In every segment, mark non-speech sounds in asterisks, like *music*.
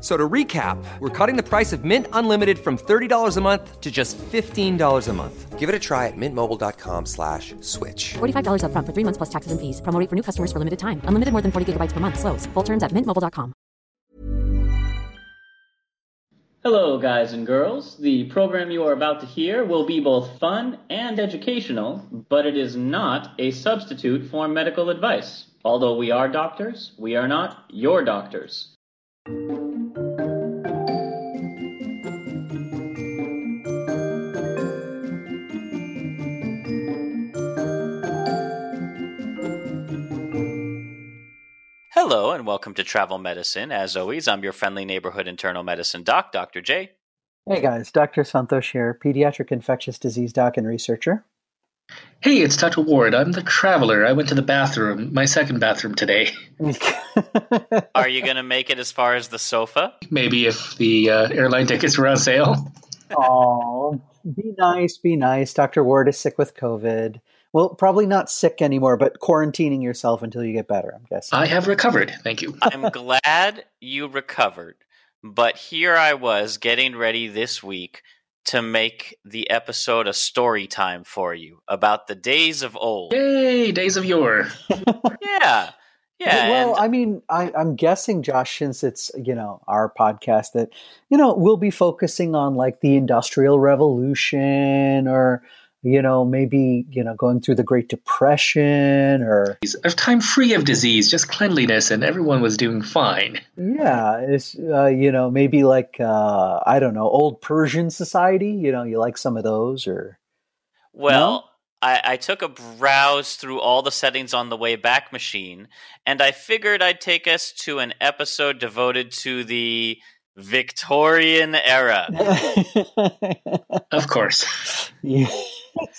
So to recap, we're cutting the price of Mint Unlimited from $30 a month to just $15 a month. Give it a try at mintmobile.com slash switch. $45 upfront for three months plus taxes and fees. Promo rate for new customers for limited time. Unlimited more than 40 gigabytes per month. Slows. Full terms at mintmobile.com. Hello, guys and girls. The program you are about to hear will be both fun and educational, but it is not a substitute for medical advice. Although we are doctors, we are not your doctors. And welcome to Travel Medicine. As always, I'm your friendly neighborhood internal medicine doc, Dr. J. Hey guys, Dr. Santosh here, pediatric infectious disease doc and researcher. Hey, it's Dr. Ward. I'm the traveler. I went to the bathroom, my second bathroom today. *laughs* Are you going to make it as far as the sofa? Maybe if the uh, airline tickets were on sale. Oh, be nice, be nice. Dr. Ward is sick with COVID. Well, probably not sick anymore, but quarantining yourself until you get better, I'm guessing. I have recovered. Thank you. *laughs* I'm glad you recovered. But here I was getting ready this week to make the episode a story time for you about the days of old. Yay, days of yore. *laughs* yeah. Yeah. Well, and- I mean, I, I'm guessing, Josh, since it's you know our podcast, that you know we'll be focusing on like the Industrial Revolution, or you know maybe you know going through the Great Depression, or A time free of disease, just cleanliness, and everyone was doing fine. yeah, it's uh, you know maybe like uh, I don't know old Persian society. You know, you like some of those, or Well, I, I took a browse through all the settings on the way back machine, and I figured I'd take us to an episode devoted to the Victorian era. *laughs* Of course. Yeah.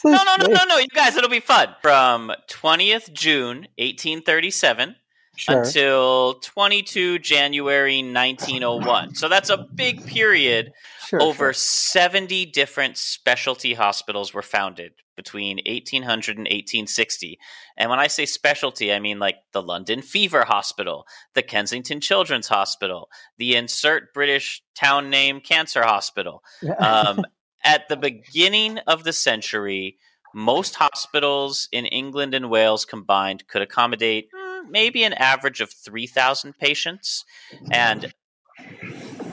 No, no, no, no, no, you guys, it'll be fun. From 20th June, 1837 Sure. until 22 January 1901. So that's a big period. Sure, Over sure. 70 different specialty hospitals were founded between 1800 and 1860. And when I say specialty, I mean like the London Fever Hospital, the Kensington Children's Hospital, the insert British town name Cancer Hospital. Um, *laughs* at the beginning of the century, most hospitals in England and Wales combined could accommodate mm, maybe an average of 3,000 patients. And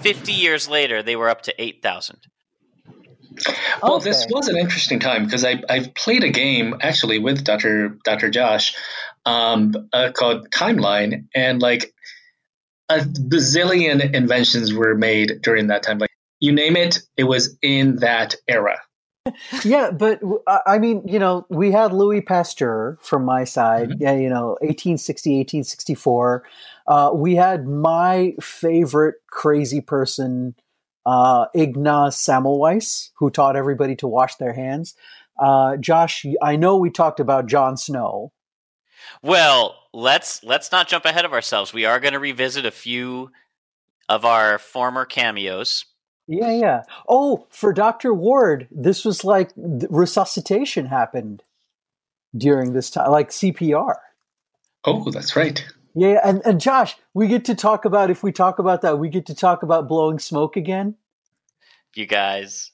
50 years later, they were up to 8,000. Well, this was an interesting time because I I've played a game actually with Dr. Dr. Josh um, uh, called Timeline, and like a bazillion inventions were made during that time. Like you name it, it was in that era. *laughs* Yeah, but I mean, you know, we had Louis Pasteur from my side. Mm-hmm. Yeah, you know, 1860, 1864. Uh, we had my favorite crazy person, uh, Ignaz Semmelweis, who taught everybody to wash their hands. Uh, Josh, I know we talked about Jon Snow. Well, let's let's not jump ahead of ourselves. We are going to revisit a few of our former cameos. Yeah, yeah. Oh, for Dr. Ward, this was like resuscitation happened during this time, like CPR. Oh, that's right. Yeah, and, and Josh, we get to talk about if we talk about that, we get to talk about blowing smoke again. You guys,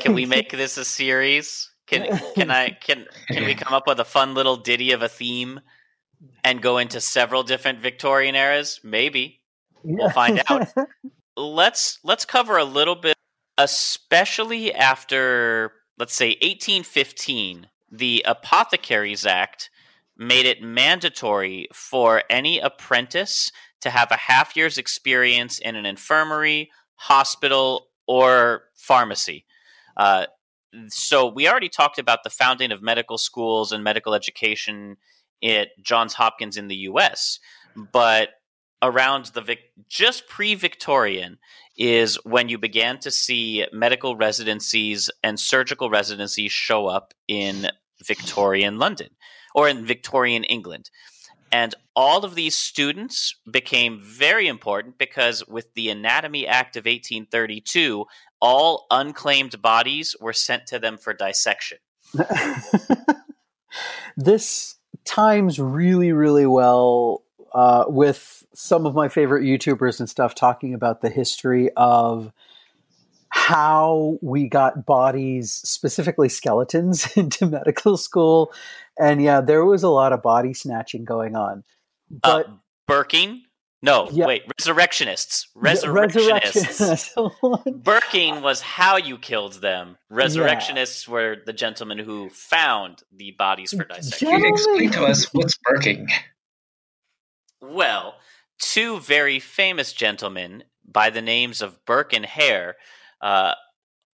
can we make this a series? Can can I can can we come up with a fun little ditty of a theme and go into several different Victorian eras? Maybe. We'll find out. *laughs* let's let's cover a little bit especially after let's say 1815 the Apothecaries Act made it mandatory for any apprentice to have a half year's experience in an infirmary, hospital, or pharmacy. Uh, so we already talked about the founding of medical schools and medical education at Johns Hopkins in the U.S., but around the Vic- just pre-Victorian is when you began to see medical residencies and surgical residencies show up in Victorian London or in Victorian England. And all of these students became very important because with the Anatomy Act of 1832, all unclaimed bodies were sent to them for dissection. *laughs* this times really, really well uh, with some of my favorite YouTubers and stuff talking about the history of how we got bodies, specifically skeletons, *laughs* into medical school. And yeah, there was a lot of body snatching going on. Uh, but uh, Burking? No, yeah. wait, resurrectionists. Resurrectionists. Resurrectionists. *laughs* Burking was how you killed them. Resurrectionists yeah. were the gentlemen who found the bodies for dissection. Can you explain to us what's Burking? Well, two very famous gentlemen by the names of Burke and Hare uh,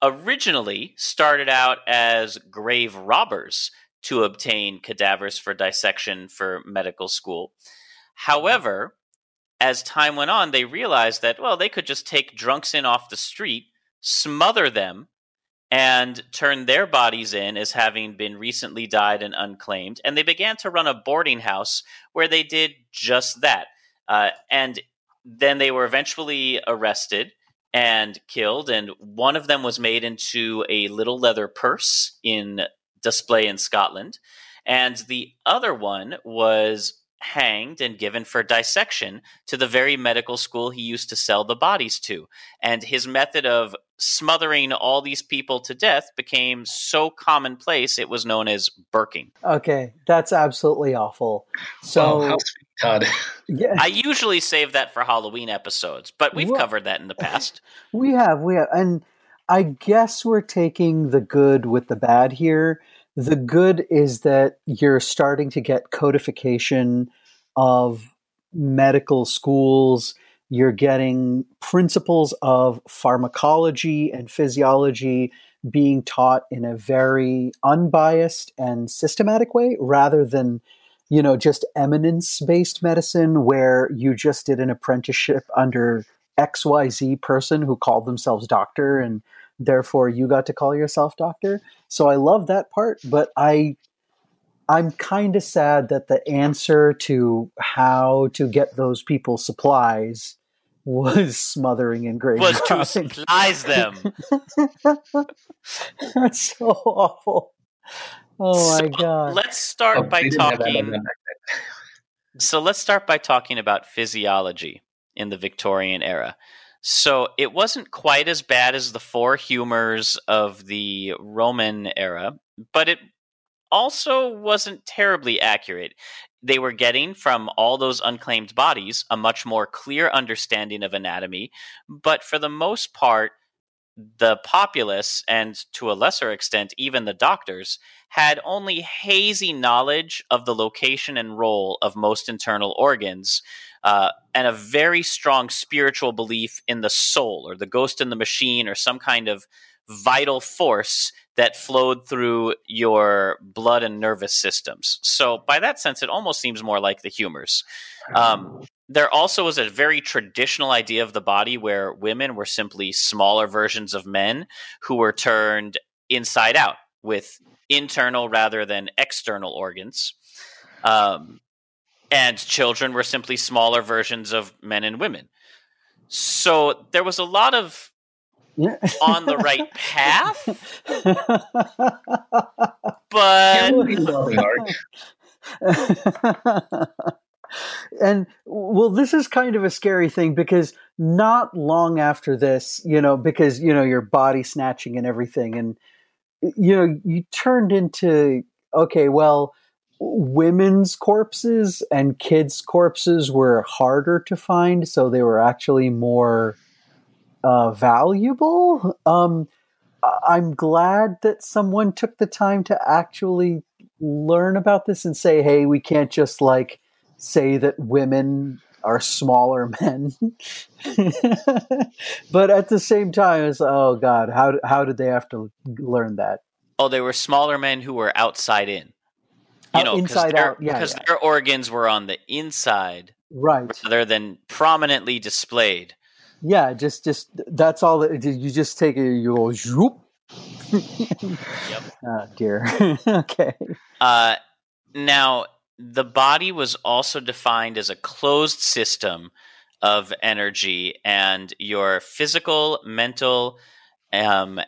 originally started out as grave robbers to obtain cadavers for dissection for medical school. However, as time went on, they realized that, well, they could just take drunks in off the street, smother them, and turn their bodies in as having been recently died and unclaimed. And they began to run a boarding house where they did just that. Uh, and then they were eventually arrested and killed. And one of them was made into a little leather purse in display in Scotland. And the other one was hanged and given for dissection to the very medical school he used to sell the bodies to. And his method of smothering all these people to death became so commonplace it was known as burking. Okay, that's absolutely awful. So oh, God. yeah. I usually save that for Halloween episodes, but we've well, covered that in the past. *laughs* We have, we have, and I guess we're taking the good with the bad here. The good is that you're starting to get codification of medical schools. You're getting principles of pharmacology and physiology being taught in a very unbiased and systematic way rather than you know, just eminence based medicine where you just did an apprenticeship under XYZ person who called themselves doctor and therefore you got to call yourself doctor. So I love that part, but I I'm kind of sad that the answer to how to get those people supplies was *laughs* smothering and grave was to supplies them. *laughs* That's so awful. Oh my god. Let's start oh, by talking So let's start by talking about physiology in the Victorian era. So it wasn't quite as bad as the four humors of the Roman era, but it also wasn't terribly accurate. They were getting from all those unclaimed bodies a much more clear understanding of anatomy, but for the most part, the populace, and to a lesser extent, even the doctors, had only hazy knowledge of the location and role of most internal organs, uh, and a very strong spiritual belief in the soul or the ghost in the machine or some kind of vital force that flowed through your blood and nervous systems. So, by that sense, it almost seems more like the humors. Um, there also was a very traditional idea of the body where women were simply smaller versions of men who were turned inside out with internal rather than external organs. Um, and children were simply smaller versions of men and women. So there was a lot of on the right *laughs* path, *laughs* but *laughs* and well this is kind of a scary thing because not long after this you know because you know your body snatching and everything and you know you turned into okay well women's corpses and kids corpses were harder to find so they were actually more uh, valuable. Um, i'm glad that someone took the time to actually learn about this and say hey we can't just like say that women are smaller *laughs* men. But at the same time it's oh god how how did they have to learn that? Oh they were smaller men who were outside in. You know inside out yeah because yeah. their organs were on the inside right. rather than prominently displayed yeah just just that's all that you just take it you go zoop. Yep. *laughs* Oh dear. *laughs* Okay. Uh now the body was also defined as a closed system of energy, and your physical, mental, um,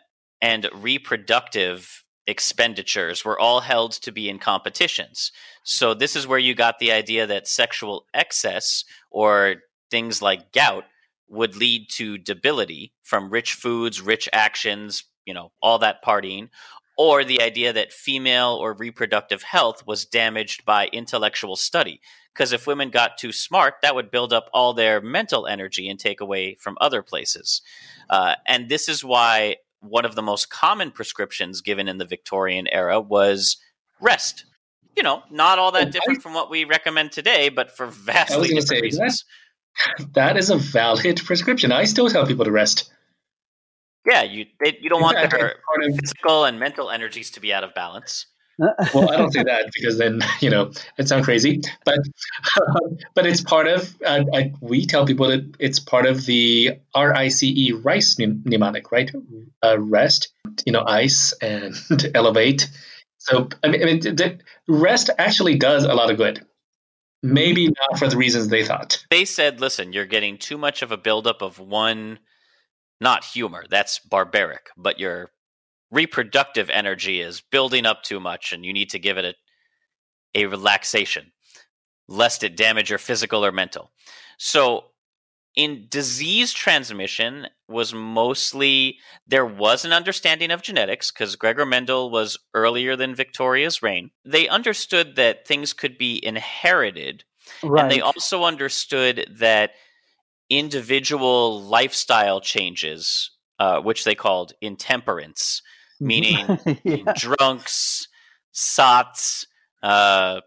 and reproductive expenditures were all held to be in competitions. So, this is where you got the idea that sexual excess or things like gout would lead to debility from rich foods, rich actions, you know, all that partying, or the idea that female or reproductive health was damaged by intellectual study. Because if women got too smart, that would build up all their mental energy and take away from other places. Uh, and this is why one of the most common prescriptions given in the Victorian era was rest. You know, not all that different from what we recommend today, but for *laughs* vastly different say, reasons. That, that is a valid prescription. I still tell people to rest. Yeah, you they, you don't want Yeah, their part of- physical and mental energies to be out of balance. *laughs* well, I don't say that because then you know it sounds crazy, but *laughs* but it's part of. Uh, I, we tell people that it's part of the R I C E rice mnemonic, right? Uh, rest, you know, ice and *laughs* elevate. So I mean, I mean, rest actually does a lot of good. Mm-hmm. Maybe not for the reasons they thought. They said, "Listen, you're getting too much of a buildup of one, not humor. That's barbaric, but your reproductive energy is building up too much, and you need to give it a a relaxation, lest it damage your physical or mental." So in disease transmission was mostly there was an understanding of genetics because Gregor Mendel was earlier than Victoria's reign. They understood that things could be inherited, right. and they also understood that individual lifestyle changes, uh, which they called intemperance, meaning *laughs* yeah. drunks, sots, uh,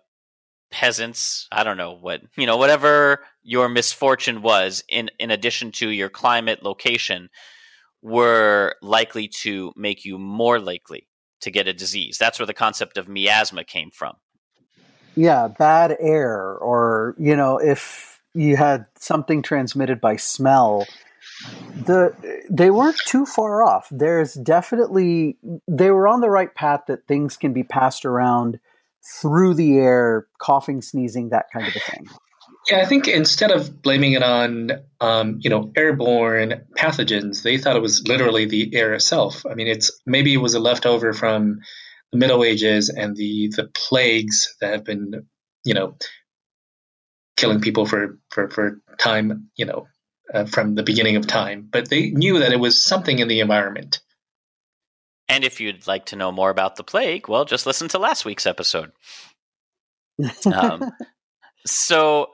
peasants. I don't know what you know, whatever your misfortune was, in in addition to your climate location, were likely to make you more likely to get a disease. That's where the concept of miasma came from. yeah, bad air, or you know, if you had something transmitted by smell, the they weren't too far off. There's definitely they were on the right path that things can be passed around through the air, coughing, sneezing, that kind of a thing. Yeah, I think instead of blaming it on, um, you know, airborne pathogens, they thought it was literally the air itself. I mean, it's maybe it was a leftover from the Middle Ages and the the plagues that have been, you know, killing people for for for time, you know, uh, from the beginning of time. But they knew that it was something in the environment. And if you'd like to know more about the plague, well, just listen to last week's episode. Um, *laughs* so,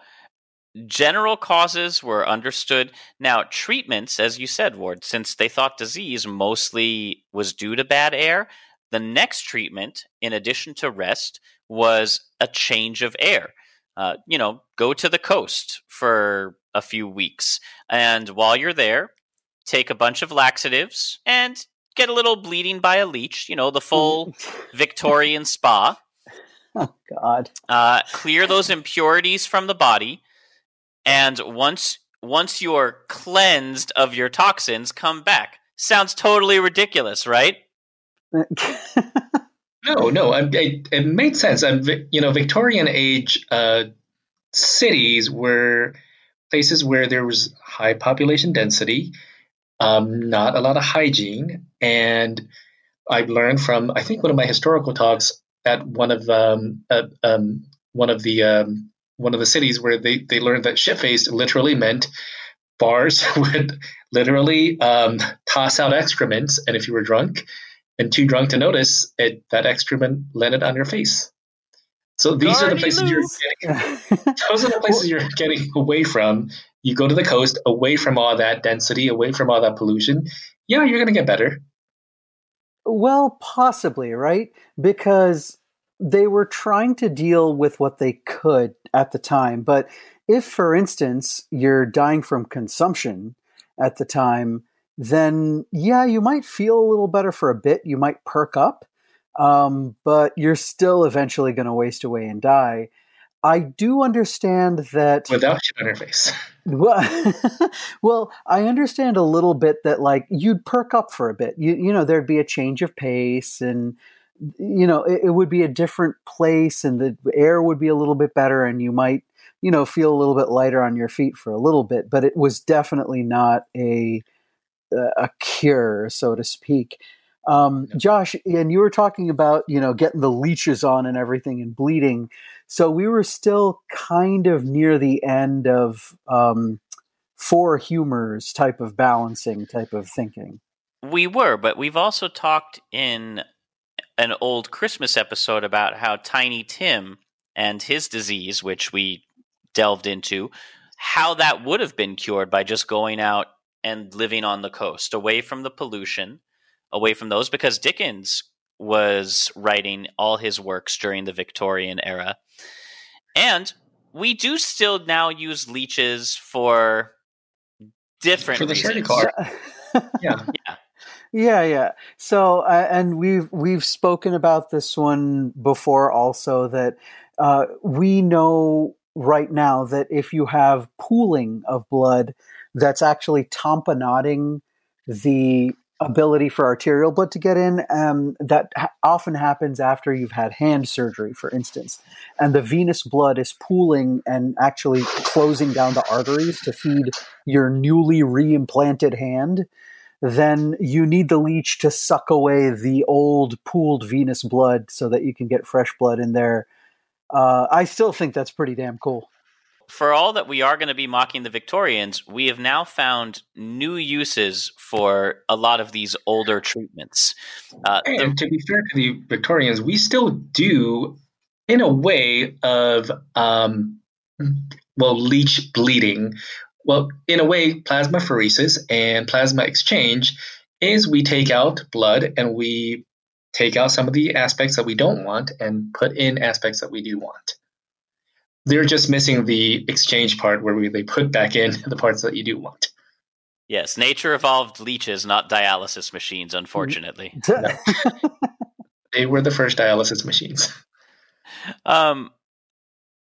general causes were understood. Now, treatments, as you said, Ward, since they thought disease mostly was due to bad air, the next treatment, in addition to rest, was a change of air. Uh, you know, go to the coast for a few weeks. And while you're there, take a bunch of laxatives and get a little bleeding by a leech, you know, the full Victorian spa. *laughs* oh God. Uh, clear those impurities from the body, and once once you're cleansed of your toxins, come back. Sounds totally ridiculous, right? *laughs* No, no, I, I, it made sense. Vi- you know, Victorian age uh, cities were places where there was high population density, um, not a lot of hygiene, and I've learned from I think one of my historical talks at one of um, um, one of the um, one of the cities where they, they learned that shit faced literally meant bars *laughs* would literally um, toss out excrements, and if you were drunk and too drunk to notice, it that excrement landed on your face. So these Gardy are the places loose. you're getting. those are the places you're getting away from. You go to the coast, away from all that density, away from all that pollution. Yeah, you're going to get better. Well, possibly, right? Because they were trying to deal with what they could at the time. But if, for instance, you're dying from consumption at the time, then yeah, you might feel a little better for a bit. You might perk up, um, but you're still eventually going to waste away and die. I do understand that without shit on your face. *laughs* Well, *laughs* well, I understand a little bit that like you'd perk up for a bit. You you know there'd be a change of pace and you know it, it, would be a different place and the air would be a little bit better and you might you know feel a little bit lighter on your feet for a little bit. But it was definitely not a a cure, so to speak. Um, Josh, and you were talking about you know getting the leeches on and everything and bleeding. So we were still kind of near the end of um, four humors type of balancing type of thinking. We were, but we've also talked in an old Christmas episode about how Tiny Tim and his disease, which we delved into, how that would have been cured by just going out and living on the coast, away from the pollution, away from those, because Dickens was writing all his works during the Victorian era. And we do still now use leeches for different for the reasons. card. *laughs* yeah. Yeah. Yeah, yeah. So, uh, and we've we've spoken about this one before, also that uh, we know right now that if you have pooling of blood, that's actually tamponading the ability for arterial blood to get in. Um, that ha- often happens after you've had hand surgery, for instance, and the venous blood is pooling and actually closing down the arteries to feed your newly reimplanted hand. Then you need the leech to suck away the old pooled venous blood so that you can get fresh blood in there. Uh, I still think that's pretty damn cool for all that we are going to be mocking the Victorians, we have now found new uses for a lot of these older treatments. Uh, and the- to be fair to the Victorians, we still do, in a way, of um, well, leech bleeding. Well, in a way, plasmapheresis and plasma exchange is we take out blood and we take out some of the aspects that we don't want and put in aspects that we do want. They're just missing the exchange part where we, they put back in *laughs* the parts that you do want. Yes, nature evolved leeches, not dialysis machines, unfortunately. *laughs* *laughs* they were the first dialysis machines. Um,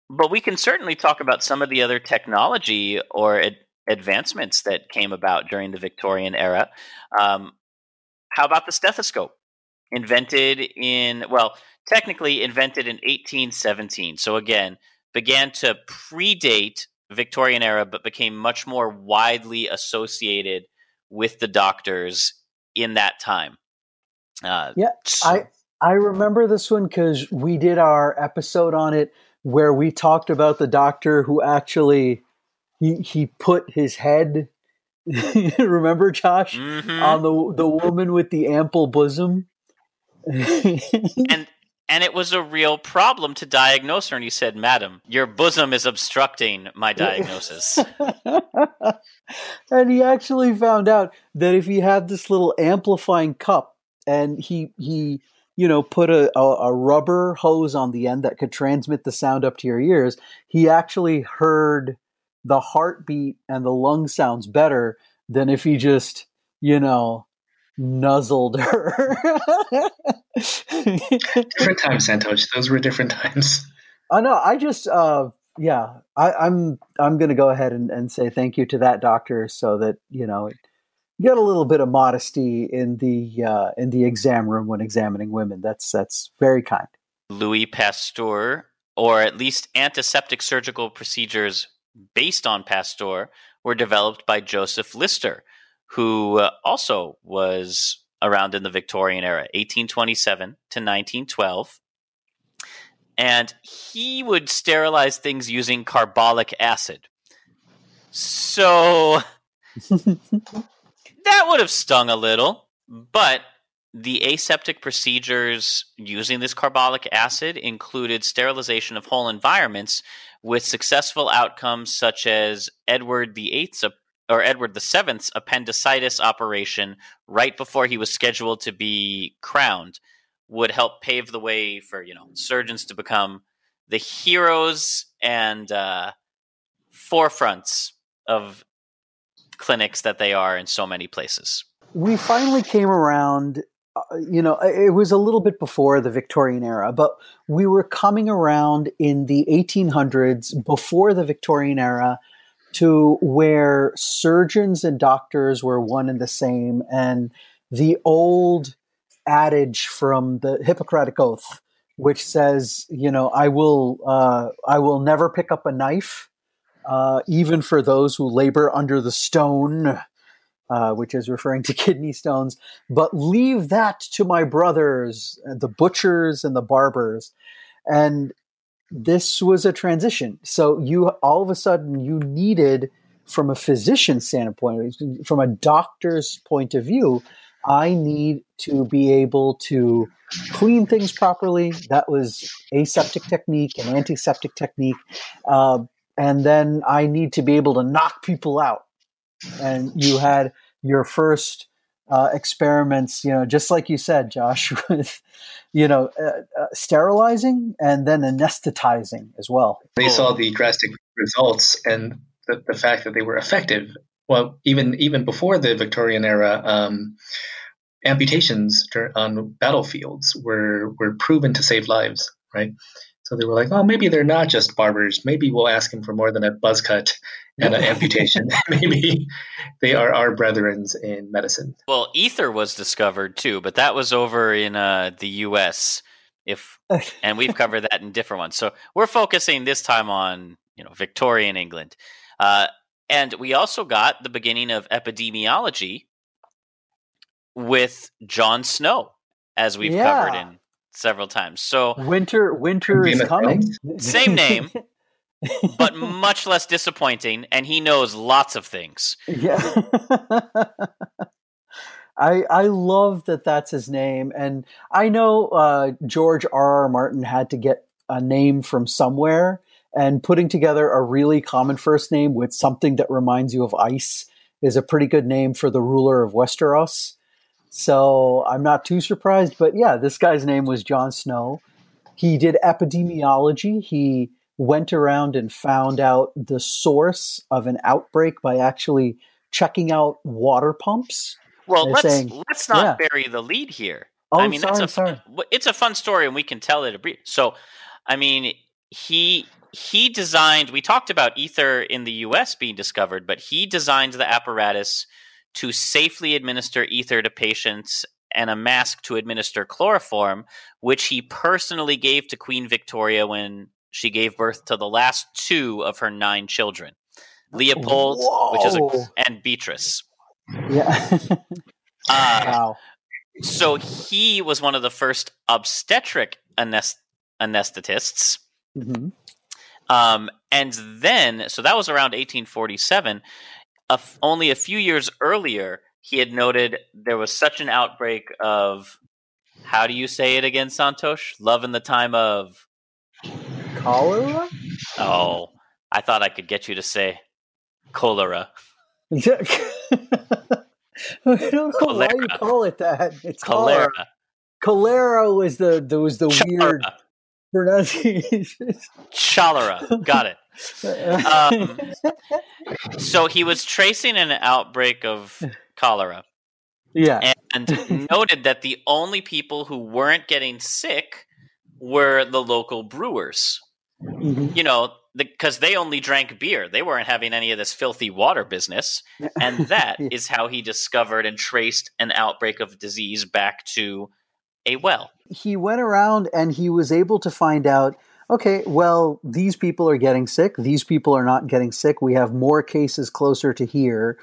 but we can certainly talk about some of the other technology or ad- advancements that came about during the Victorian era. Um, how about the stethoscope? Invented in, well, technically invented in 1817. So again, began to predate Victorian era, but became much more widely associated with the doctors in that time. Uh, yeah, so. I I remember this one because we did our episode on it where we talked about the doctor who actually he he put his head. *laughs* remember, Josh, mm-hmm. on the the woman with the ample bosom. *laughs* and and it was a real problem to diagnose her. And he said, Madam, your bosom is obstructing my *laughs* diagnosis. and he actually found out that if he had this little amplifying cup and he, he, you know, put a, a, a rubber hose on the end that could transmit the sound up to your ears, he actually heard the heartbeat and the lung sounds better than if he just, you know, nuzzled her. different times, Santosh. Those were different times. I know. I just, uh, yeah, I, am I'm, I'm going to go ahead and, and say thank you to that doctor, so that you know, get a little bit of modesty in the uh, in the exam room when examining women. That's that's very kind. Louis Pasteur, or at least antiseptic surgical procedures based on Pasteur, were developed by Joseph Lister, who uh, also was around in the Victorian era, 1827 to 1912. And he would sterilize things using carbolic acid. So *laughs* that would have stung a little, but the aseptic procedures using this carbolic acid included sterilization of whole environments with successful outcomes such as Edward VIII's or Edward VII's appendicitis operation right before he was scheduled to be crowned would help pave the way for you know surgeons to become the heroes and uh, forefronts of clinics that they are in so many places. We finally came around. Uh, you know, it was a little bit before the Victorian era, but we were coming around in the 1800s before the Victorian era to where surgeons and doctors were one and the same. And the old adage from the Hippocratic Oath, which says, you know, I will, uh, I will never pick up a knife, uh, even for those who labor under the stone, uh, which is referring to *laughs* kidney stones, but leave that to my brothers, the butchers and the barbers. And this was a transition. So you all of a sudden you needed, from a physician standpoint, from a doctor's point of view, I need to be able to clean things properly. That was aseptic technique and antiseptic technique. Uh, and then I need to be able to knock people out. And you had your first uh, experiments, you know, just like you said, Josh, *laughs* with you know uh, uh, sterilizing and then anesthetizing as well. They saw the drastic results and the, the fact that they were effective. Well, even even before the Victorian era, um, amputations on battlefields were were proven to save lives. Right. So they were like, oh, maybe they're not just barbers. Maybe we'll ask them for more than a buzz cut and an amputation. *laughs* *laughs* Maybe they are our brethrens in medicine. Well, ether was discovered too, but that was over in uh, the U.S. If *laughs* and we've covered that in different ones. So we're focusing this time on you know Victorian England, uh, and we also got the beginning of epidemiology with John Snow, as we've yeah. covered in several times. So winter, winter is coming. Same name, *laughs* but much less disappointing, and he knows lots of things. Yeah. *laughs* I I love that that's his name, and I know uh, George R. R. Martin had to get a name from somewhere, and putting together a really common first name with something that reminds you of ice is a pretty good name for the ruler of Westeros. So I'm not too surprised, but yeah, this guy's name was John Snow. He did epidemiology. He went around and found out the source of an outbreak by actually checking out water pumps. Well, let's saying, let's not yeah. bury the lead here. Oh, I mean, sorry, it's a sorry. it's a fun story, and we can tell it a brief. So, I mean, he he designed. We talked about ether in the U.S. being discovered, but he designed the apparatus to safely administer ether to patients and a mask to administer chloroform, which he personally gave to Queen Victoria when she gave birth to the last two of her nine children, Leopold, Whoa. which is a, and Beatrice. Yeah. *laughs* uh, wow. So he was one of the first obstetric anest- anesthetists. Mm-hmm. Um, and then, so that was around 1847. Only a few years earlier, he had noted there was such an outbreak of, how do you say it again, Santosh? Love in the time of cholera? Oh, I thought I could get you to say cholera. *laughs* I don't know cholera. why you call it that. It's cholera. Cholera, was the there was the Cholera. weird pronunciation. Cholera, got it. Um, *laughs* so he was tracing an outbreak of cholera. Yeah, and noted that the only people who weren't getting sick were the local brewers. Mm-hmm. You know, because the, they only drank beer. They weren't having any of this filthy water business. And *laughs* that yeah. is how he discovered and traced an outbreak of disease back to a well. He went around and he was able to find out okay, well, these people are getting sick. These people are not getting sick. We have more cases closer to here.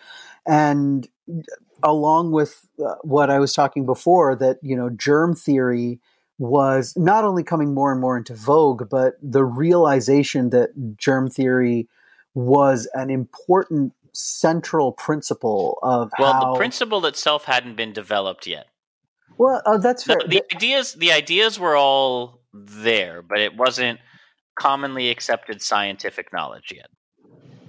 And along with uh, what I was talking before, that you know, germ theory was not only coming more and more into vogue, but the realization that germ theory was an important central principle of well, how, the principle itself hadn't been developed yet. Well, uh, that's fair. The, the ideas, the ideas were all there, but it wasn't commonly accepted scientific knowledge yet.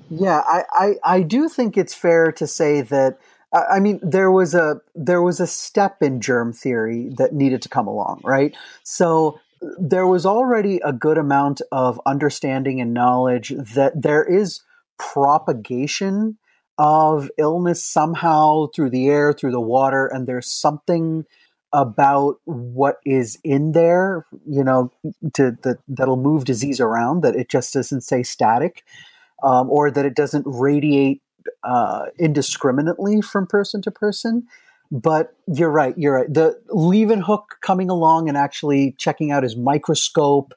Yeah, I, I, I do think it's fair to say that. I mean, there was a there was a step in germ theory that needed to come along, right? So there was already a good amount of understanding and knowledge that there is propagation of illness somehow through the air, through the water, and there's something about what is in there, you know, to that that'll move disease around. That it just doesn't stay static, um, or that it doesn't radiate uh, indiscriminately from person to person. But you're right. You're right. The Leeuwenhoek coming along and actually checking out his microscope,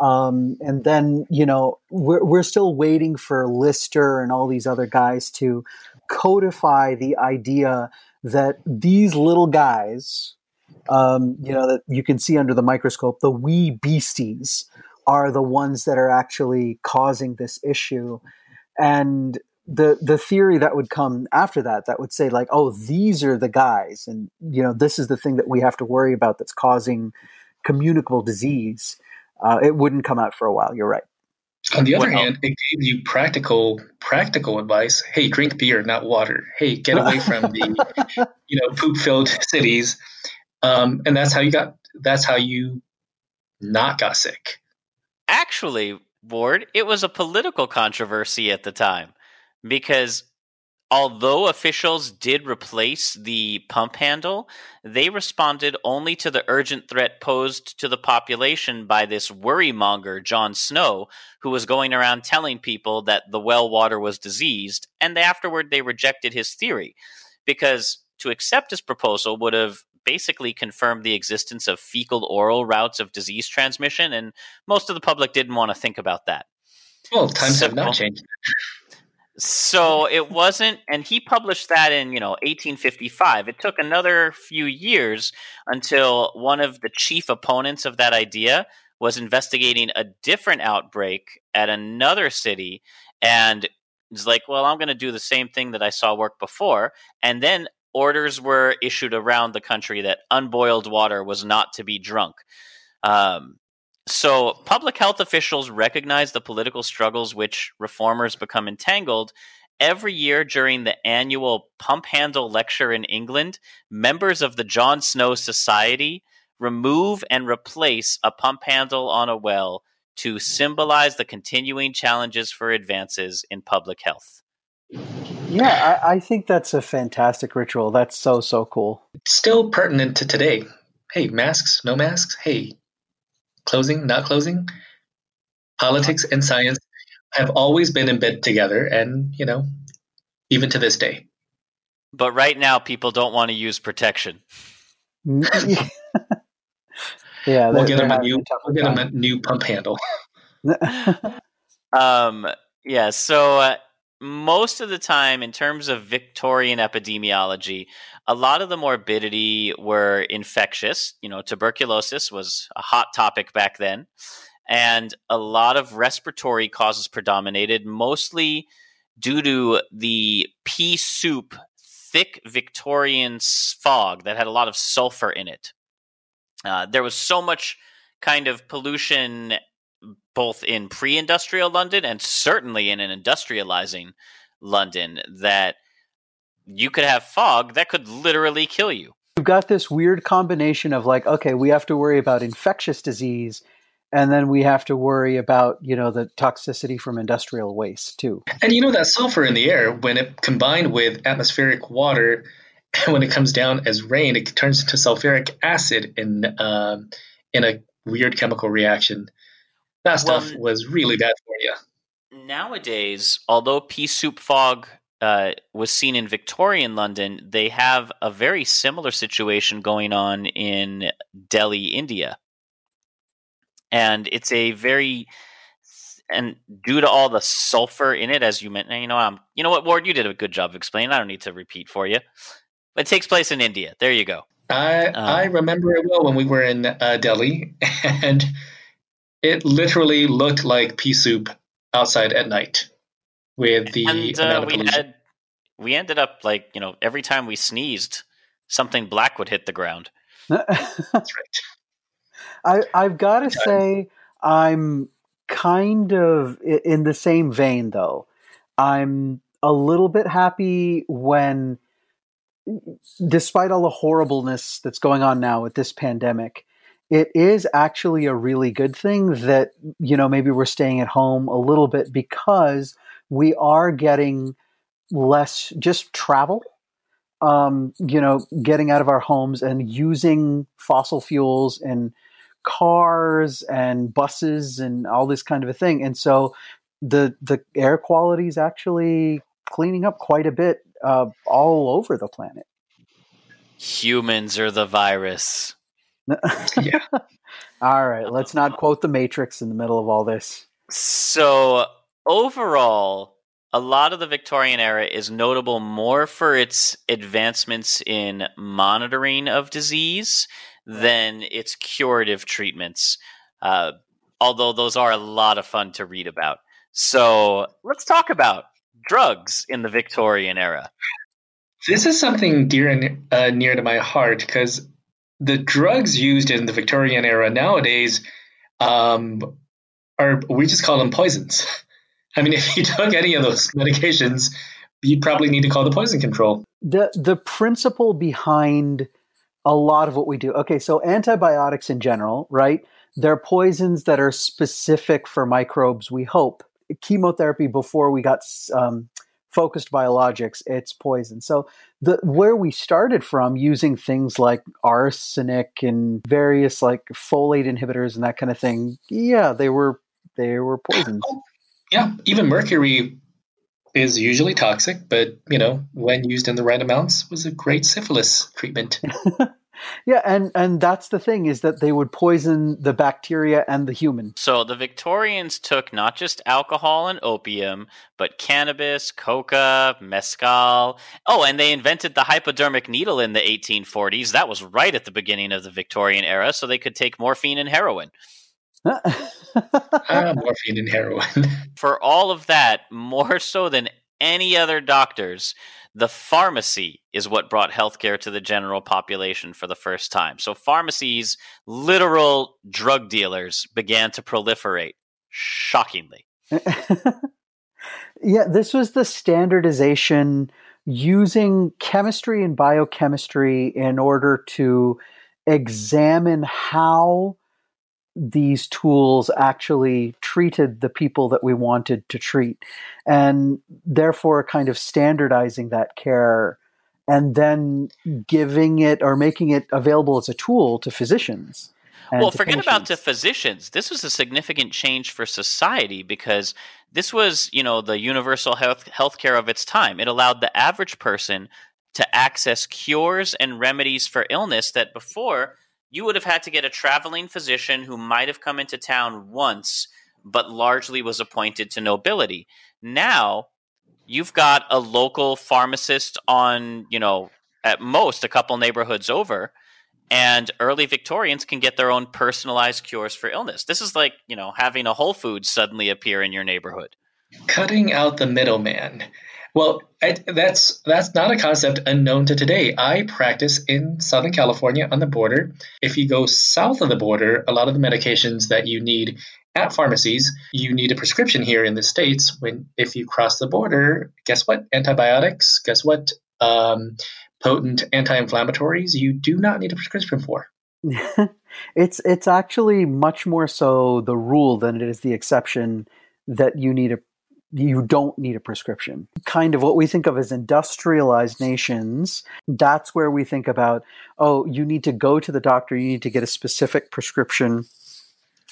um, and then you know we're we're still waiting for Lister and all these other guys to codify the idea that these little guys um, you know, that you can see under the microscope, the wee beasties are the ones that are actually causing this issue. And the the theory that would come after that that would say like oh these are the guys and you know this is the thing that we have to worry about that's causing communicable disease uh, it wouldn't come out for a while. You're right. On the other hand it gave you practical practical advice. Hey drink beer not water. Hey get away from the *laughs* you know poop filled cities um, and that's how you got. That's how you not got sick. Actually, Ward, it was a political controversy at the time because although officials did replace the pump handle, they responded only to the urgent threat posed to the population by this worrymonger, John Snow, who was going around telling people that the well water was diseased, and afterward they rejected his theory because to accept his proposal would have basically confirmed the existence of fecal oral routes of disease transmission, and most of the public didn't want to think about that. Well, times so, have not changed. So it wasn't, and he published that in you know 1855. It took another few years until one of the chief opponents of that idea was investigating a different outbreak at another city, and it's like, well, I'm going to do the same thing that I saw work before, and then orders were issued around the country that unboiled water was not to be drunk. Um, so, public health officials recognize the political struggles which reformers become entangled. Every year during the annual Pump Handle Lecture in England, members of the John Snow Society remove and replace a pump handle on a well to symbolize the continuing challenges for advances in public health. Yeah, I, I, think that's a fantastic ritual. That's so so cool. Still pertinent to today. Hey, masks, no masks. Hey, closing, not closing. Politics and science have always been in bed together, and you know, even to this day. But right now, people don't want to use protection. *laughs* yeah, we'll get them a new. We'll get them a new pump handle. *laughs* um. Yeah. So. Uh, most of the time, in terms of Victorian epidemiology, a lot of the morbidity were infectious. You know, tuberculosis was a hot topic back then, and a lot of respiratory causes predominated, mostly due to the pea soup, thick Victorian fog that had a lot of sulfur in it. Uh, there was so much kind of pollution both in pre-industrial London and certainly in an industrializing London that you could have fog that could literally kill you. You've got this weird combination of like, okay, we have to worry about infectious disease, and then we have to worry about you know the toxicity from industrial waste too. And you know that sulfur in the air, when it combined with atmospheric water, and *laughs* when it comes down as rain, it turns into sulfuric acid in uh, in a weird chemical reaction. That stuff well, was really bad for you. Nowadays, although pea soup fog uh, was seen in Victorian London, they have a very similar situation going on in Delhi, India. And it's a very and due to all the sulfur in it, as you mentioned, you know, um, you know what, Ward, you did a good job of explaining. I don't need to repeat for you. It takes place in India. There you go. I um, I remember it well when we were in uh, Delhi, *laughs* and it literally looked like pea soup outside at night with the and, uh, we had we ended up like you know every time we sneezed, something black would hit the ground. *laughs* That's right. I I've got to say I'm kind of in the same vein though. I'm a little bit happy when despite all the horribleness that's going on now with this pandemic, it is actually a really good thing that, you know, maybe we're staying at home a little bit because we are getting less just travel. Um, you know, getting out of our homes and using fossil fuels and cars and buses and all this kind of a thing. And so the the air quality is actually cleaning up quite a bit uh, all over the planet. Humans are the virus. Yeah. *laughs* All right, let's not quote the Matrix in the middle of all this. So, overall, a lot of the Victorian era is notable more for its advancements in monitoring of disease than its curative treatments. Uh, although those are a lot of fun to read about. So, let's talk about drugs in the Victorian era. This is something dear and uh, near to my heart because the drugs used in the Victorian era nowadays um, are we just call them poisons. *laughs* I mean, *laughs* if you took any of those medications, you'd probably need to call the poison control. The the principle behind a lot of what we do. Okay, so antibiotics in general, right? They're poisons that are specific for microbes. We hope chemotherapy before we got um, focused biologics, it's poison. So the where we started from using things like arsenic and various like folate inhibitors and that kind of thing, yeah, they were they were poisons. Oh, yeah, even mercury is usually toxic, but you know, when used in the right amounts, was a great syphilis treatment. *laughs* Yeah, and and that's the thing is that they would poison the bacteria and the human. So the Victorians took not just alcohol and opium, but cannabis, coca, mescal. Oh, and they invented the hypodermic needle in the 1840s. That was right at the beginning of the Victorian era, so they could take morphine and heroin. *laughs* ah, morphine and heroin. *laughs* For all of that, more so than any other doctors, the pharmacy is what brought healthcare to the general population for the first time. So pharmacies, literal drug dealers, began to proliferate. Shockingly. *laughs* yeah, this was the standardization using chemistry and biochemistry in order to examine how these tools actually treated the people that we wanted to treat and therefore kind of standardizing that care and then giving it or making it available as a tool to physicians well forget patients. about to physicians this was a significant change for society because this was you know the universal health healthcare of its time it allowed the average person to access cures and remedies for illness that before you would have had to get a traveling physician who might have come into town once, but largely was appointed to nobility. Now, you've got a local pharmacist on, you know, at most a couple neighborhoods over, and early Victorians can get their own personalized cures for illness. This is like, you know, having a Whole Foods suddenly appear in your neighborhood. Cutting out the middleman. Well, I, that's that's not a concept unknown to today. I practice in Southern California on the border. If you go south of the border, a lot of the medications that you need at pharmacies, you need a prescription here in the states. When if you cross the border, guess what? Antibiotics. Guess what? Um, potent anti-inflammatories. You do not need a prescription for. *laughs* it's it's actually much more so the rule than it is the exception that you need a you don't need a prescription. Kind of what we think of as industrialized nations, that's where we think about, oh, you need to go to the doctor, you need to get a specific prescription.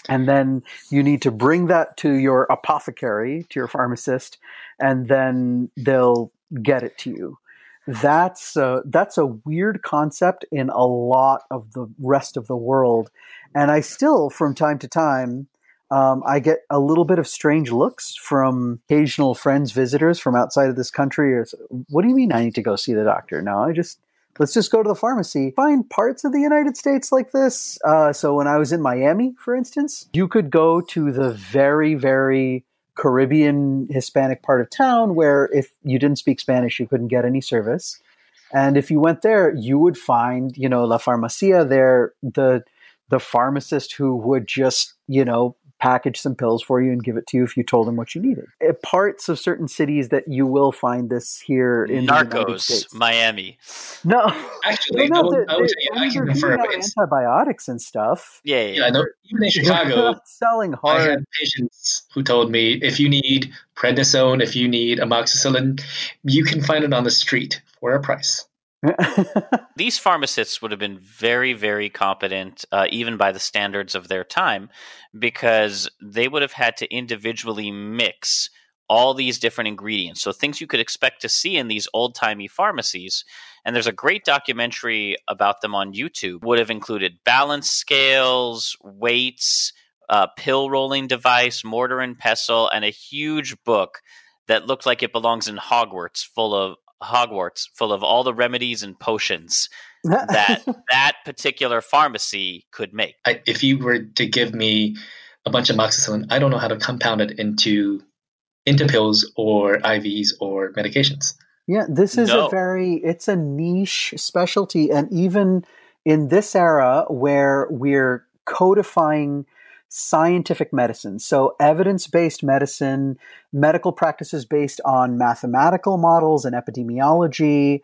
And then you need to bring that to your apothecary, to your pharmacist, and then they'll get it to you. That's a, that's a weird concept in a lot of the rest of the world. And I still, from time to time, Um, I get a little bit of strange looks from occasional friends, visitors from outside of this country. Or, what do you mean I need to go see the doctor? No, I just let's just go to the pharmacy. Find parts of the United States like this. Uh, so when I was in Miami, for instance, you could go to the very, very Caribbean Hispanic part of town where if you didn't speak Spanish, you couldn't get any service. And if you went there, you would find, you know, La Farmacia there, the the pharmacist who would just, you know, package some pills for you and give it to you if you told them what you needed. Uh, parts of certain cities that you will find this here in Narcos, the Miami. No, Actually, no, I would, they're- I would they're- I can giving confirm out it's antibiotics and stuff. Yeah, yeah. yeah. I know even in *laughs* Chicago, They're not selling I hard. had patients who told me if you need prednisone, if you need amoxicillin, you can find it on the street for a price. These pharmacists would have been very, very competent, uh, even by the standards of their time, because they would have had to individually mix all these different ingredients. So, things you could expect to see in these old timey pharmacies. And there's a great documentary about them on YouTube, would have included balance scales, weights, uh, pill rolling device, mortar and pestle, and a huge book that looked like it belongs in Hogwarts, full of Hogwarts, full of all the remedies and potions that *laughs* that particular pharmacy could make. I, if you were to give me a bunch of amoxicillin, I don't know how to compound it into into pills or IVs or medications. Yeah, this is No. a very it's a niche specialty and even in this era where we're codifying scientific medicine. So evidence-based medicine, medical practices based on mathematical models and epidemiology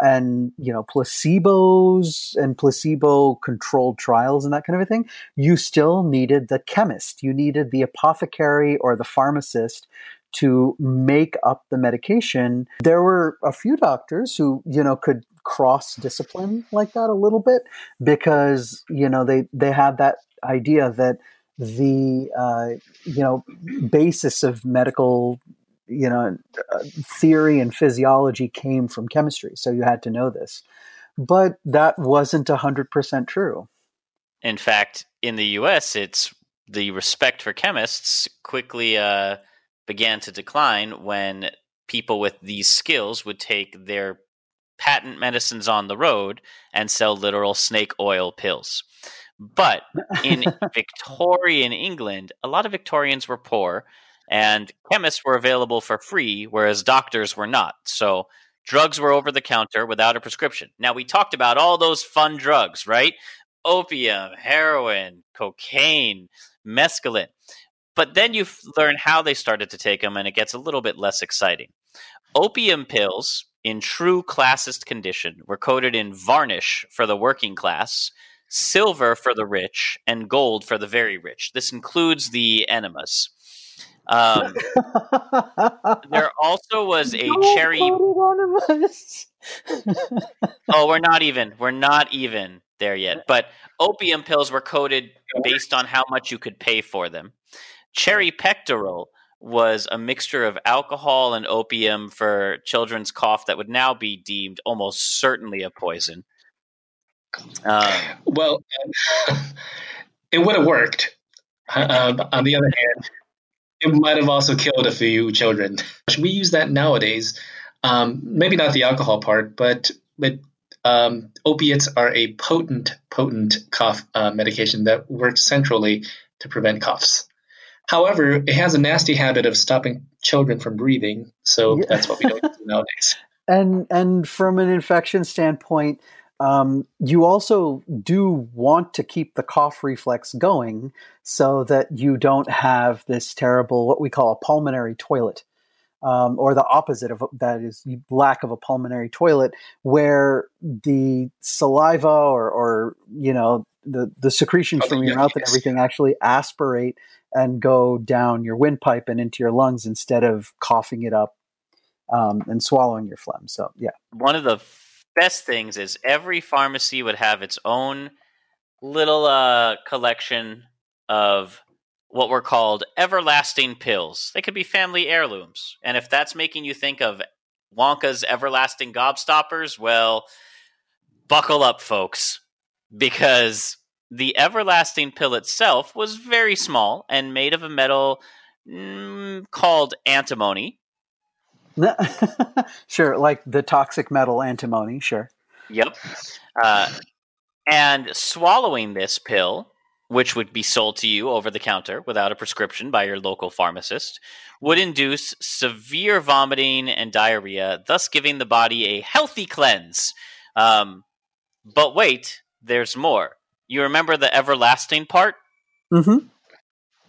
and you know placebos and placebo controlled trials and that kind of a thing you still needed the chemist you needed the apothecary or the pharmacist to make up the medication. There were a few doctors who, you know, could cross discipline like that a little bit because, you know, they, they had that idea that the, uh, you know, basis of medical, you know, uh, theory and physiology came from chemistry. So you had to know this. But that wasn't 100% true. In fact, in the US, it's the respect for chemists quickly uh, began to decline when people with these skills would take their patent medicines on the road and sell literal snake oil pills. But in *laughs* Victorian England, a lot of Victorians were poor and chemists were available for free, whereas doctors were not. So drugs were over the counter without a prescription. Now, we talked about all those fun drugs, right? Opium, heroin, cocaine, mescaline. But then you learn how they started to take them, and it gets a little bit less exciting. Opium pills, in true classist condition, were coated in varnish for the working class, silver for the rich, and gold for the very rich. This includes the enemas. Um, *laughs* there also was a cherry. put it on us. *laughs* Oh, we're not even. We're not even there yet. But opium pills were coded based on how much you could pay for them. Cherry pectoral was a mixture of alcohol and opium for children's cough that would now be deemed almost certainly a poison. Um, Well, *laughs* it would have worked. Uh, on the other hand, it might have also killed a few children. We use that nowadays. Um, maybe not the alcohol part, but but um, opiates are a potent, potent cough uh, medication that works centrally to prevent coughs. However, it has a nasty habit of stopping children from breathing, so Yeah. that's what we don't do nowadays. *laughs* and and from an infection standpoint, um, you also do want to keep the cough reflex going so that you don't have this terrible what we call a pulmonary toilet. Um, or the opposite of that is lack of a pulmonary toilet, where the saliva or, or you know the the secretions Oh, from your mouth and everything actually aspirate and go down your windpipe and into your lungs instead of coughing it up um, and swallowing your phlegm. So yeah, one of the best things is every pharmacy would have its own little uh, collection of what were called everlasting pills. They could be family heirlooms. And if that's making you think of Wonka's everlasting gobstoppers, well, buckle up, folks, because the everlasting pill itself was very small and made of a metal mm, called antimony. *laughs* sure, like the toxic metal antimony, sure. Yep. Uh, and swallowing this pill, which would be sold to you over the counter without a prescription by your local pharmacist, would induce severe vomiting and diarrhea, thus giving the body a healthy cleanse. Um, but wait, there's more. You remember the everlasting part? Mm-hmm.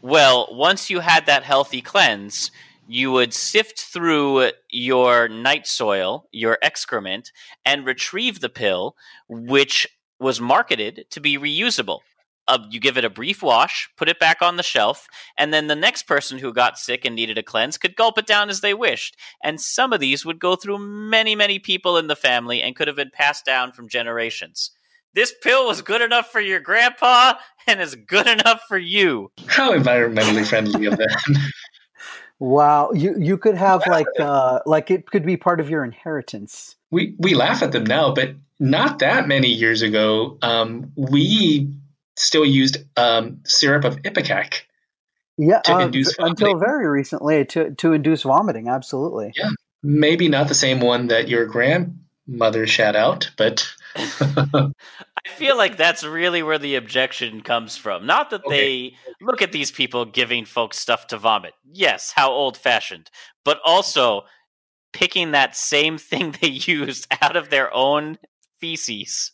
Well, once you had that healthy cleanse, you would sift through your night soil, your excrement, and retrieve the pill, which was marketed to be reusable. Uh, you give it a brief wash, put it back on the shelf, and then the next person who got sick and needed a cleanse could gulp it down as they wished. And some of these would go through many, many people in the family and could have been passed down from generations. This pill was good enough for your grandpa and is good enough for you. How environmentally friendly of them. *laughs* Wow, you you could have like uh, like it could be part of your inheritance. We we laugh at them now, but not that many years ago, um, we still used um, syrup of ipecac. Yeah, uh, until very recently to to induce vomiting. Absolutely. Yeah, maybe not the same one that your grandmother shat out, but *laughs* I feel like that's really where the objection comes from. Not that okay. they look at these people giving folks stuff to vomit. Yes, how old fashioned. But also picking that same *laughs* thing they used out of their own feces.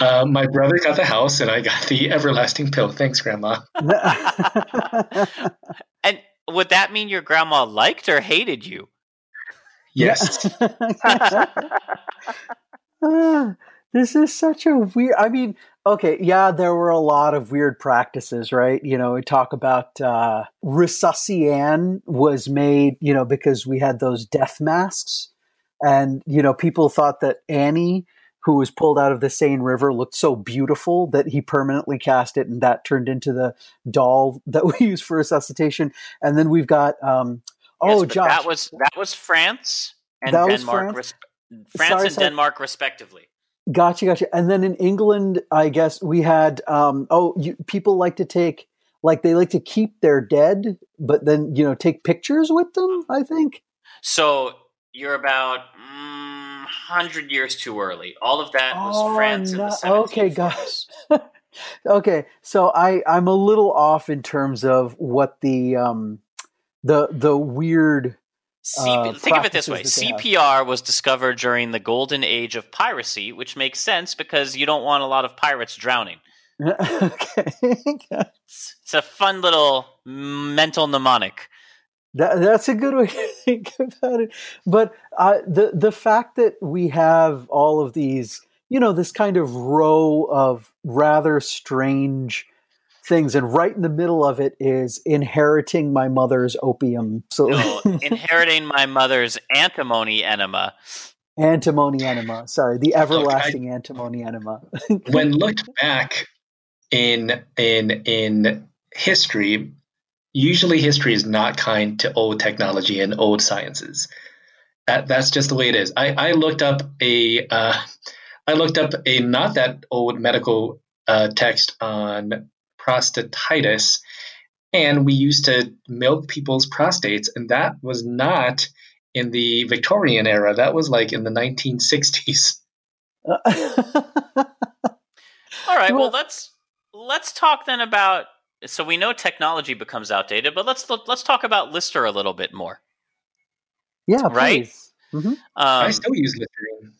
Uh, my brother got the house and I got the everlasting pill. Thanks, Grandma. *laughs* and would that mean your grandma liked or hated you? Yes. *laughs* This is such a weird. I mean, okay, yeah, there were a lot of weird practices, right? You know, we talk about uh, Resusci Anne was made, you know, because we had those death masks, and you know, people thought that Annie, who was pulled out of the Seine River, looked so beautiful that he permanently cast it, and that turned into the doll that *laughs* we use for resuscitation. And then we've got, um, oh, yes, Josh, that was that was France and Denmark. France? res- France Sorry, and sorry. Denmark, respectively. Gotcha, gotcha. And then in England, I guess we had um, oh, you, people like to take like they like to keep their dead, but then you know take pictures with them. I think. So you're about mm, hundred years too early. All of that was Oh, France no- okay, 1740s. guys. *laughs* okay, so I I'm a little off in terms of what the um the the weird C- uh, think of it this way: practices that they CPR was discovered during the golden age of piracy, which makes sense because you don't want a lot of pirates drowning. *laughs* okay. *laughs* It's, it's a fun little mental mnemonic. That, that's a good way *laughs* to think about it. But uh, the the fact that we have all of these, you know, this kind of row of rather strange things, and right in the middle of it is inheriting my mother's opium. So No, *laughs* inheriting my mother's antimony enema. antimony enema. Sorry, the everlasting antimony enema. *laughs* when looked back in in in history, usually history is not kind to old technology and old sciences. That that's just the way it is. I, I looked up a uh, I looked up a not that old medical uh, text on prostatitis, and we used to milk people's prostates, and that was not in the Victorian era. That was like in the 1960s. *laughs* All right, well Well- let's let's talk then about. So we know technology becomes outdated, but let's let's talk about Lister a little bit more. yeah, Right? please. Mhm. I Um, still use Listerine,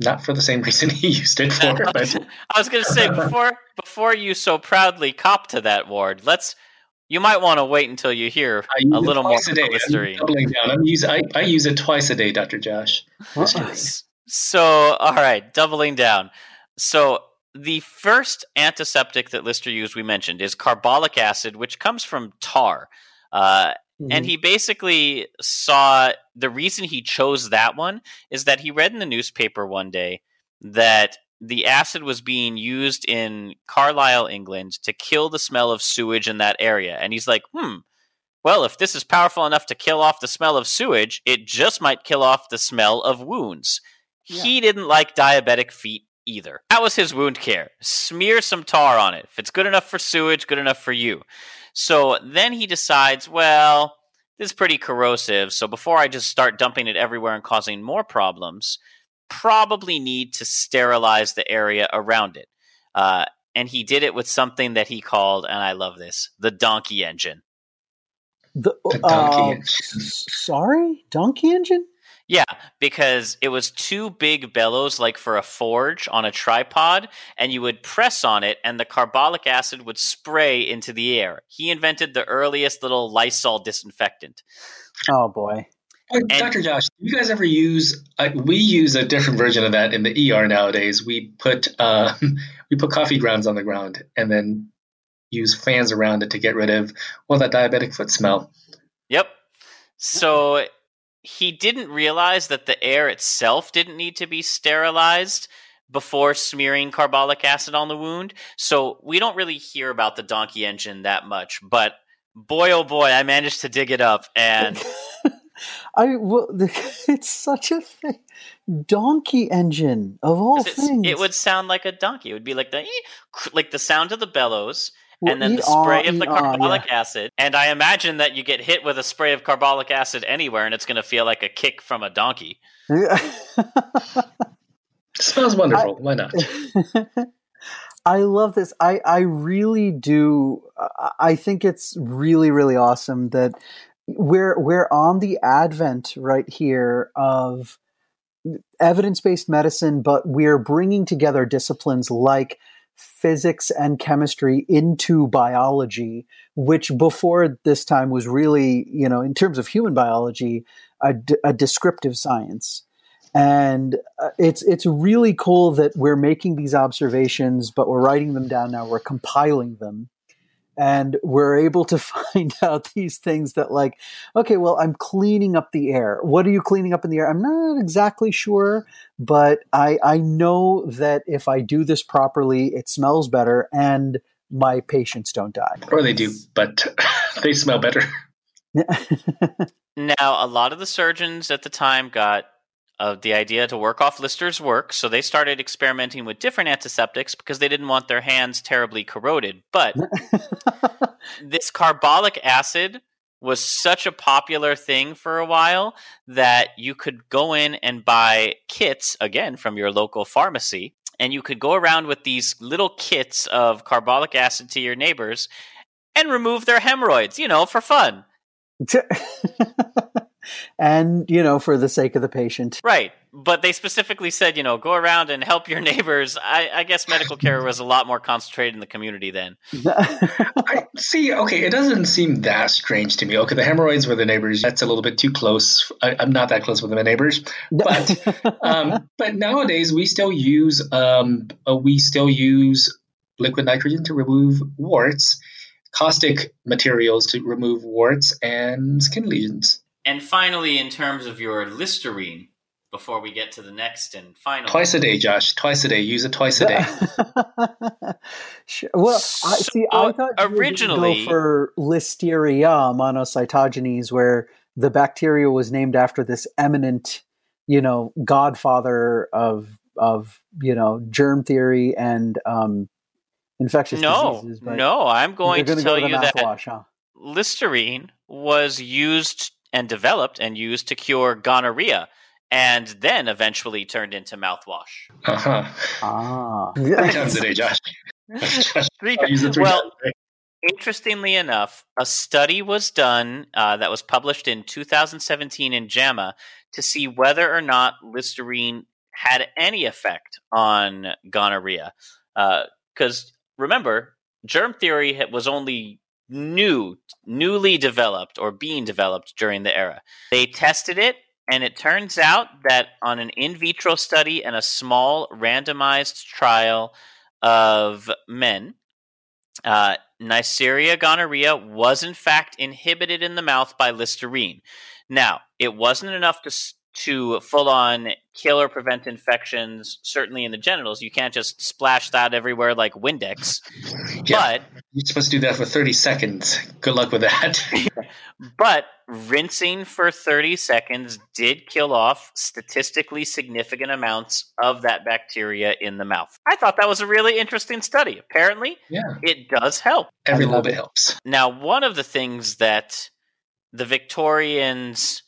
not for the same *laughs* reason he used it for, *laughs* but I was going to say before before you so proudly cop to that ward, let's. You might want to wait until you hear I use a it little more a day. about I'm doubling down. I'm use, I, I use it twice a day, Dr. Josh. *laughs* So, all right, doubling down. So, the first antiseptic that Lister used, we mentioned, is carbolic acid, which comes from tar. Uh, and Mhm. he basically saw the reason he chose that one is that he read in the newspaper one day that the acid was being used in Carlisle, England to kill the smell of sewage in that area. And he's like, hmm, well, if this is powerful enough to kill off the smell of sewage, it just might kill off the smell of wounds. He didn't like diabetic feet either. That was his wound care. Smear some tar on it. If it's good enough for sewage, good enough for you. So then he decides, well, this is pretty corrosive. So before I just start dumping it everywhere and causing more problems, probably need to sterilize the area around it. Uh, and he did it with something that he called, and I love this, the donkey engine. The, The donkey uh, engine. s- sorry, donkey engine. Yeah, because it was two big bellows, like for a forge, on a tripod, and you would press on it, and the carbolic acid would spray into the air. He invented the earliest little Lysol disinfectant. Oh boy. Oh, Dr. Josh, do you guys ever use? Uh, we use a different version of that in the ER nowadays. We put uh, *laughs* we put coffee grounds on the ground and then use fans around it to get rid of well that diabetic foot smell. Yep. So he didn't realize that the air itself didn't need to be sterilized before smearing carbolic acid on the wound. So we don't really hear about the donkey engine that much, but boy oh boy, I managed to dig it up and *laughs* I well, *laughs* it's such a thing. Donkey engine of all things. it would sound like a donkey. It would be like the like the sound of the bellows and then the ee-aw, spray of the ee-aw, carbolic acid. And I imagine that you get hit with a spray of carbolic acid anywhere and it's going to feel like a kick from a donkey. yeah. *laughs* smells wonderful. Why not? *laughs* I love this. I I really do. I- I think it's really really awesome that we're we're on the advent right here of evidence based medicine, but we're bringing together disciplines like physics and chemistry into biology, which before this time was really, you know, in terms of human biology, a, descriptive science. And uh, it's it's really cool that we're making these observations, but we're writing them down now. We're compiling them, and we're able to *laughs* find out these things that, like, okay, well, I'm cleaning up the air. What are you cleaning up in the air? I'm not exactly sure, but I I know that if I do this properly, it smells better, and my patients don't die. Or they do, but *laughs* they smell better. *laughs* Now, a lot of the surgeons at the time got uh, the idea to work off Lister's work, so they started experimenting with different antiseptics because they didn't want their hands terribly corroded. But *laughs* this carbolic acid was such a popular thing for a while that you could go in and buy kits again from your local pharmacy and you could go around with these little kits of carbolic acid to your neighbors and remove their hemorrhoids, you know, for fun. *laughs* *laughs* and you know, for the sake of the patient. Right. But they specifically said, you know, go around and help your *laughs* neighbors. I, I guess medical care was a lot more concentrated in the community then. *laughs* I see. Okay, it doesn't seem that strange to me. Okay, the hemorrhoids were the neighbors. That's a little bit too close. I, I'm not that close with my neighbors, but *laughs* um, but nowadays we still use um, uh, we still use liquid nitrogen to remove warts, caustic materials to remove warts and skin lesions. And finally, in terms of your Listerine, before we get to the next and final. Twice a day, Josh. Twice a day. Use it twice a day. *laughs* Sure. Well, I see. I So, thought you originally- go for Listeria monocytogenes, where the bacteria was named after this eminent, you know, godfather of of you know germ theory and um, infectious no, diseases. but no, I'm going to tell go to you that mouthwash, huh? Listerine was used and developed and used to cure gonorrhea and then eventually turned into mouthwash. Uh huh. Ah, Three times a day, Josh. *laughs* Josh, Three I'll use it three well, times day. Interestingly enough, a study was done uh, that was published in 2017 in JAMA to see whether or not Listerine had any effect on gonorrhea. Because remember, germ theory was only new, newly developed or being developed during the era. They tested it, and it turns out that on an in vitro study and a small randomized trial of men, uh, Neisseria gonorrhea was in fact inhibited in the mouth by Listerine. Now, it wasn't enough to to full on kill or prevent infections, certainly in the genitals. You can't just splash that everywhere like Windex. Yeah. But You're supposed to do that for 30 seconds. Good luck with that. *laughs* but rinsing for 30 seconds did kill off statistically significant amounts of that bacteria in the mouth. I thought that was a really interesting study. Apparently, yeah. it does help. Every little bit helps. Now, one of the things that the Victorians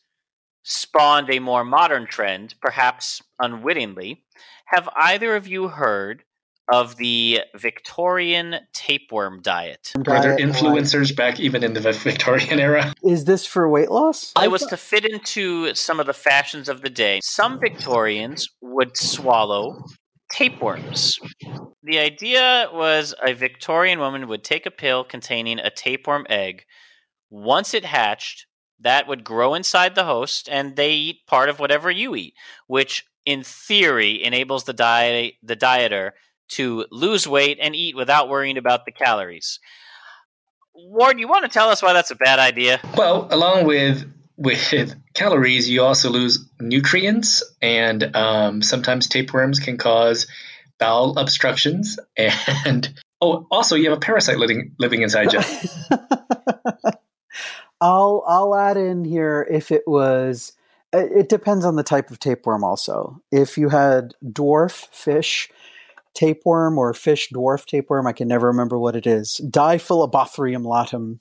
spawned a more modern trend, perhaps unwittingly. Have either of you heard of the Victorian tapeworm diet. Were there influencers back even in the *laughs* Victorian era? Is this for weight loss? I was to fit into some of the fashions of the day. Some Victorians would swallow tapeworms. The idea was a Victorian woman would take a pill containing a tapeworm egg. Once it hatched, that would grow inside the host and they eat part of whatever you eat, which in theory enables the diet the dieter to lose weight and eat without worrying about the calories. Ward, you want to tell us why that's a bad idea? Well, along with with calories, you also lose nutrients, and um, sometimes tapeworms can cause bowel obstructions. And *laughs* oh, also you have a parasite living living inside you. *laughs* I'll I'll add in here if it was. It depends on the type of tapeworm. Also, if you had dwarf fish tapeworm or fish dwarf tapeworm, I can never remember what it is. Diphyllobothrium latum.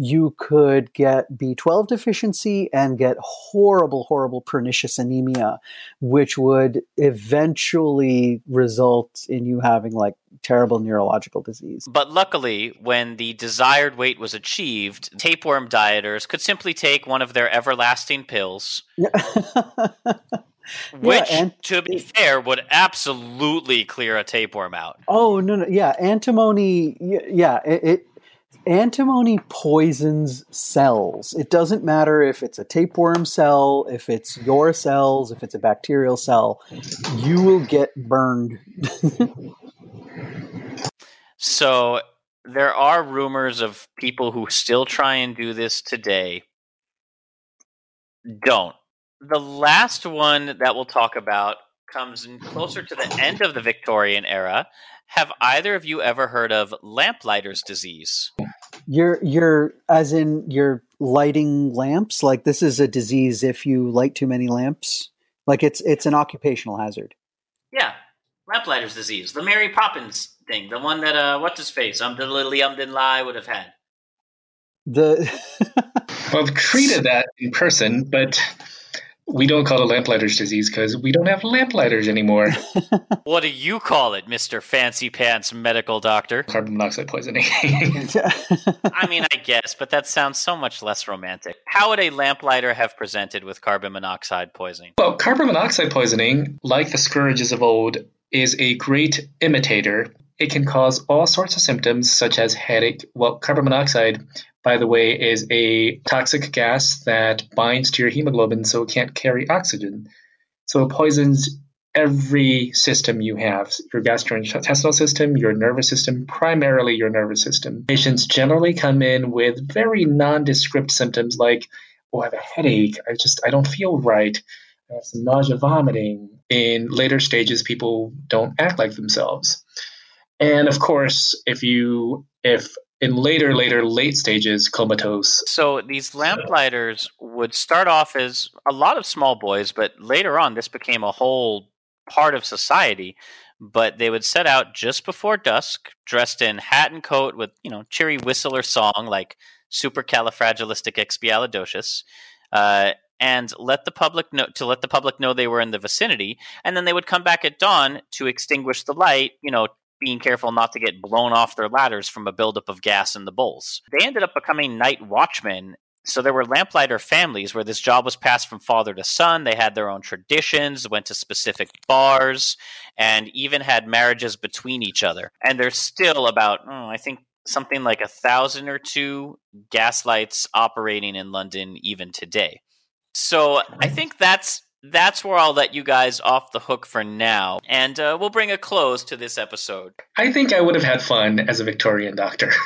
You could get B12 deficiency and get horrible, horrible pernicious anemia, which would eventually result in you having like terrible neurological disease. But luckily, when the desired weight was achieved, tapeworm dieters could simply take one of their everlasting pills. *laughs* Which, yeah, to be fair, would absolutely clear a tapeworm out. Oh no, no, yeah, antimony, yeah, it, it antimony poisons cells. It doesn't matter if it's a tapeworm cell, if it's your cells, if it's a bacterial cell, you will get burned. so there are rumors of people who still try and do this today. Don't the last one that we'll talk about comes in closer to the end of the Victorian era. Have either of you ever heard of lamplighter's disease? You're you're as in you're lighting lamps. Like this is a disease if you light too many lamps. Like it's it's an occupational hazard. Yeah, lamplighter's disease, the Mary Poppins thing, the one that uh, what's his face, um, the Lily Umden Lie would have had. The well, I've treated *laughs* that in person, but we don't call it lamplighter's disease because we don't have lamplighters anymore. *laughs* what do you call it, Mister Fancy Pants Medical Doctor? Carbon monoxide poisoning. *laughs* *laughs* I mean, I guess, but that sounds so much less romantic. How would a lamplighter have presented with carbon monoxide poisoning? Well, carbon monoxide poisoning, like the scourges of old, is a great imitator. It can cause all sorts of symptoms, such as headache. Well, carbon monoxide by the way, is a toxic gas that binds to your hemoglobin so it can't carry oxygen. So it poisons every system you have your gastrointestinal system, your nervous system, primarily your nervous system. Patients generally come in with very nondescript symptoms like, oh, I have a headache, I just, I don't feel right. I have some nausea, vomiting. In later stages, people don't act like themselves. And of course, if you if in later, later, late stages, comatose. So these lamplighters would start off as a lot of small boys, but later on, this became a whole part of society. But they would set out just before dusk, dressed in hat and coat with, you know, cheery whistle or song like supercalifragilisticexpialidocious, uh, and let the public know to let the public know they were in the vicinity, and then they would come back at dawn to extinguish the light, you know, being careful not to get blown off their ladders from a buildup of gas in the bowls. They ended up becoming night watchmen. So there were lamplighter families where this job was passed from father to son. They had their own traditions, went to specific bars, and even had marriages between each other. And there's still about, oh, I think, something like a thousand or two gaslights operating in London even today. So I think that's that's where I'll let you guys off the hook for now, and uh, we'll bring a close to this episode. I think I would have had fun as a Victorian doctor. *laughs*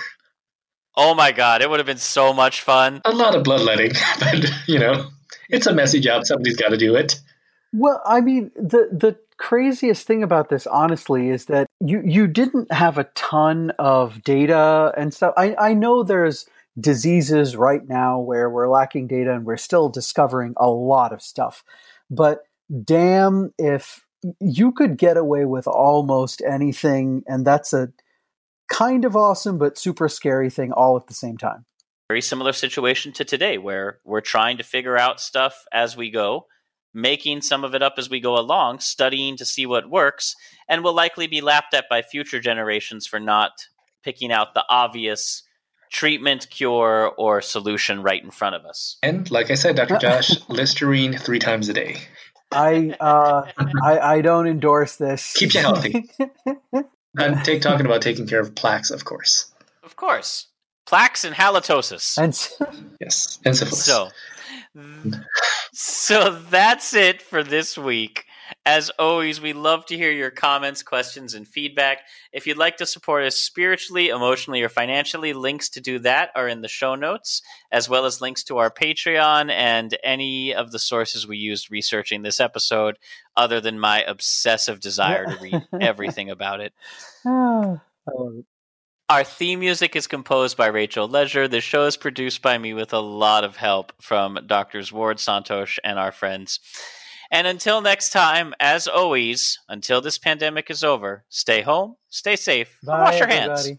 Oh my god, it would have been so much fun. A lot of bloodletting, *laughs* but you know, it's a messy job. Somebody's got to do it. Well, I mean, the the craziest thing about this, honestly, is that you you didn't have a ton of data and stuff. I, I know there's diseases right now where we're lacking data and we're still discovering a lot of stuff. But damn if you could get away with almost anything, and that's a kind of awesome but super scary thing all at the same time. Very similar situation to today, where we're trying to figure out stuff as we go, making some of it up as we go along, studying to see what works, and will likely be laughed at by future generations for not picking out the obvious treatment, cure, or solution right in front of us. And like I said, Dr. *laughs* Josh, Listerine three times a day. I uh, I, I don't endorse this. Keeps you healthy. *laughs* and take talking about taking care of plaques, of course. Of course, plaques and halitosis. And yes, and syphilis. So, so that's it for this week. As always, we love to hear your comments, questions, and feedback. If you'd like to support us spiritually, emotionally, or financially, links to do that are in the show notes, as well as links to our Patreon and any of the sources we used researching this episode, other than my obsessive desire to read *laughs* everything about it. Oh, um, our theme music is composed by Rachel Leisure. The show is produced by me with a lot of help from Doctors Ward Santosh and our friends. And until next time, as always, until this pandemic is over, stay home, stay safe, Bye, wash your everybody. hands.